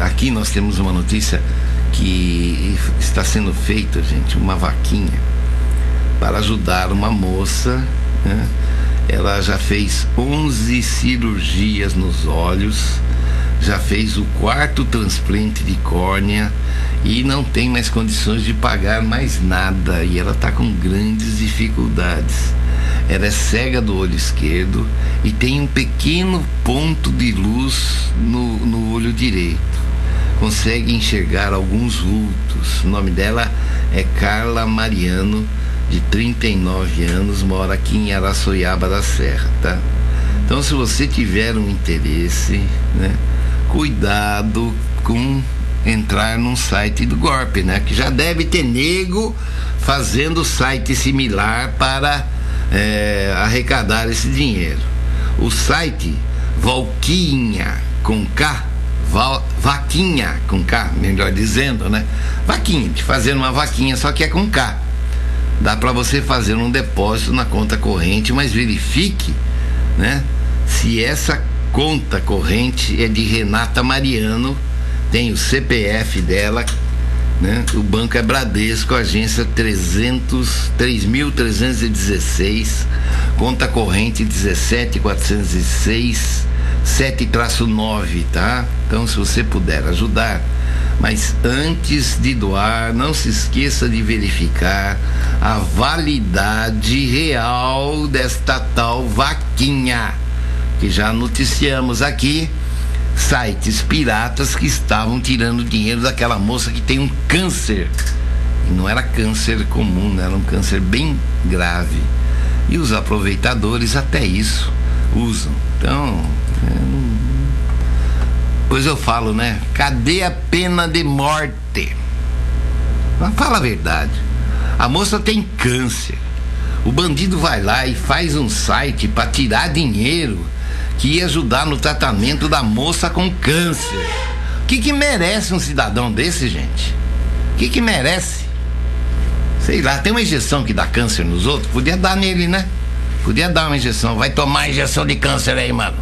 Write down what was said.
aqui nós temos uma notícia que está sendo feita, gente, uma vaquinha para ajudar uma moça. Né? Ela já fez 11 cirurgias nos olhos, já fez o quarto transplante de córnea e não tem mais condições de pagar mais nada e ela está com grandes dificuldades. Ela é cega do olho esquerdo e tem um pequeno ponto de luz no, no olho direito. Consegue enxergar alguns vultos. O nome dela é Carla Mariano, de 39 anos, mora aqui em Araçoiaba da Serra, tá? Então, se você tiver um interesse, né, cuidado com entrar num site do golpe, né? Que já deve ter nego fazendo site similar para é, arrecadar esse dinheiro. O site Valquinha com K, Val, Vaquinha com K, melhor dizendo, né? Vaquinha, de fazer uma vaquinha, só que é com K. Dá para você fazer um depósito na conta corrente, mas verifique, né? Se essa conta corrente é de Renata Mariano tem o CPF dela, né? O banco é Bradesco, agência 300 3316, conta corrente 17406 7-9, tá? Então se você puder ajudar, mas antes de doar, não se esqueça de verificar a validade real desta tal vaquinha que já noticiamos aqui sites piratas que estavam tirando dinheiro daquela moça que tem um câncer. E não era câncer comum, né? era um câncer bem grave. E os aproveitadores até isso usam. Então. Pois eu falo, né? Cadê a pena de morte? Fala a verdade. A moça tem câncer. O bandido vai lá e faz um site para tirar dinheiro que ia ajudar no tratamento da moça com câncer. O que, que merece um cidadão desse, gente? O que, que merece? Sei lá, tem uma injeção que dá câncer nos outros? Podia dar nele, né? Podia dar uma injeção. Vai tomar injeção de câncer aí, mano.